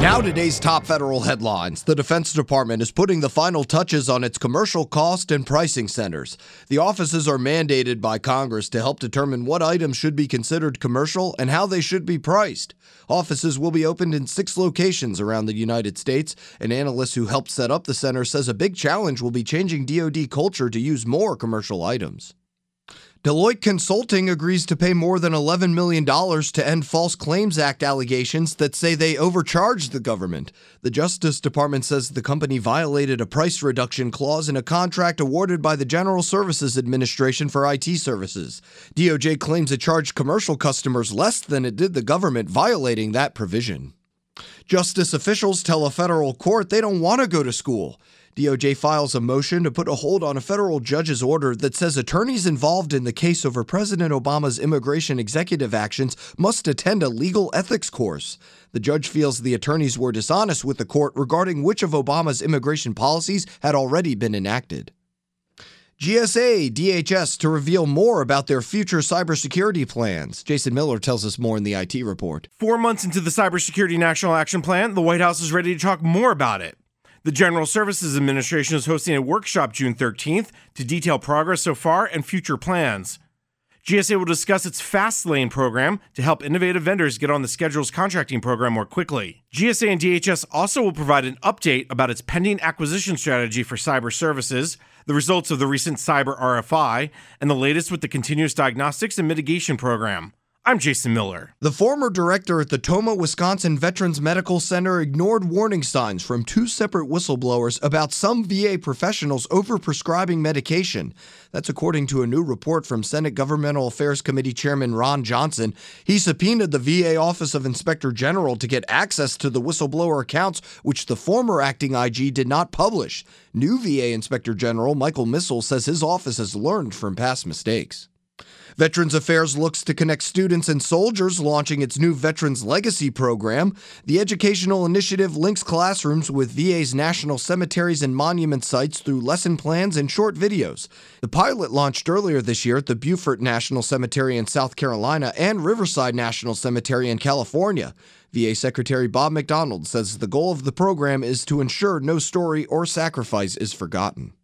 Now, today's top federal headlines. The Defense Department is putting the final touches on its commercial cost and pricing centers. The offices are mandated by Congress to help determine what items should be considered commercial and how they should be priced. Offices will be opened in six locations around the United States. An analyst who helped set up the center says a big challenge will be changing DoD culture to use more commercial items. Deloitte Consulting agrees to pay more than $11 million to end False Claims Act allegations that say they overcharged the government. The Justice Department says the company violated a price reduction clause in a contract awarded by the General Services Administration for IT services. DOJ claims it charged commercial customers less than it did the government, violating that provision. Justice officials tell a federal court they don't want to go to school. DOJ files a motion to put a hold on a federal judge's order that says attorneys involved in the case over President Obama's immigration executive actions must attend a legal ethics course. The judge feels the attorneys were dishonest with the court regarding which of Obama's immigration policies had already been enacted. GSA, DHS to reveal more about their future cybersecurity plans. Jason Miller tells us more in the IT report. Four months into the Cybersecurity National Action Plan, the White House is ready to talk more about it. The General Services Administration is hosting a workshop June 13th to detail progress so far and future plans. GSA will discuss its Fast Lane program to help innovative vendors get on the schedule's contracting program more quickly. GSA and DHS also will provide an update about its pending acquisition strategy for cyber services, the results of the recent cyber RFI, and the latest with the continuous diagnostics and mitigation program. I'm Jason Miller. The former director at the Tomah, Wisconsin Veterans Medical Center ignored warning signs from two separate whistleblowers about some VA professionals overprescribing medication. That's according to a new report from Senate Governmental Affairs Committee Chairman Ron Johnson. He subpoenaed the VA Office of Inspector General to get access to the whistleblower accounts, which the former acting IG did not publish. New VA Inspector General Michael Missal says his office has learned from past mistakes. Veterans Affairs looks to connect students and soldiers, launching its new Veterans Legacy program. The educational initiative links classrooms with VA's national cemeteries and monument sites through lesson plans and short videos. The pilot launched earlier this year at the Beaufort National Cemetery in South Carolina and Riverside National Cemetery in California. VA Secretary Bob McDonald says the goal of the program is to ensure no story or sacrifice is forgotten.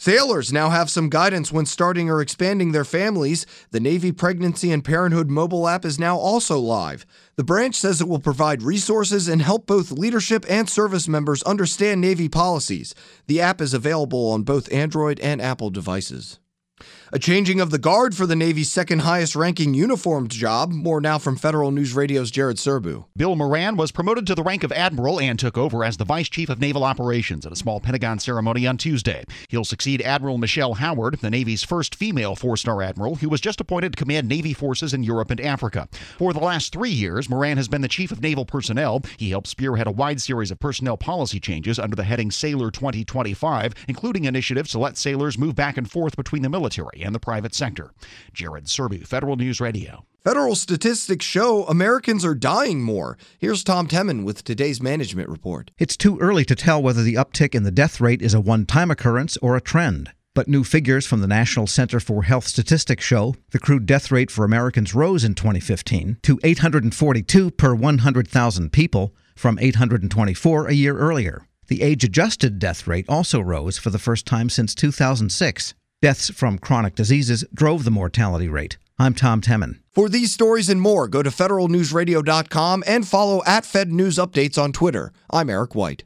Sailors now have some guidance when starting or expanding their families. The Navy Pregnancy and Parenthood mobile app is now also live. The branch says it will provide resources and help both leadership and service members understand Navy policies. The app is available on both Android and Apple devices. A changing of the guard for the Navy's second highest ranking uniformed job. More now from Federal News Radio's Jared Serbu. Bill Moran was promoted to the rank of admiral and took over as the vice chief of naval operations at a small Pentagon ceremony on Tuesday. He'll succeed Admiral Michelle Howard, the Navy's first female four star admiral, who was just appointed to command Navy forces in Europe and Africa. For the last three years, Moran has been the chief of naval personnel. He helped spearhead a wide series of personnel policy changes under the heading Sailor 2025, including initiatives to let sailors move back and forth between the military and the private sector. Jared Serbu, Federal News Radio. Federal statistics show Americans are dying more. Here's Tom Temin with today's management report. It's too early to tell whether the uptick in the death rate is a one time occurrence or a trend. But new figures from the National Center for Health Statistics show the crude death rate for Americans rose in 2015 to 842 per 100,000 people from 824 a year earlier. The age adjusted death rate also rose for the first time since 2006. Deaths from chronic diseases drove the mortality rate. I'm Tom Temin. For these stories and more, go to federalnewsradio.com and follow at Fed News Updates on Twitter. I'm Eric White.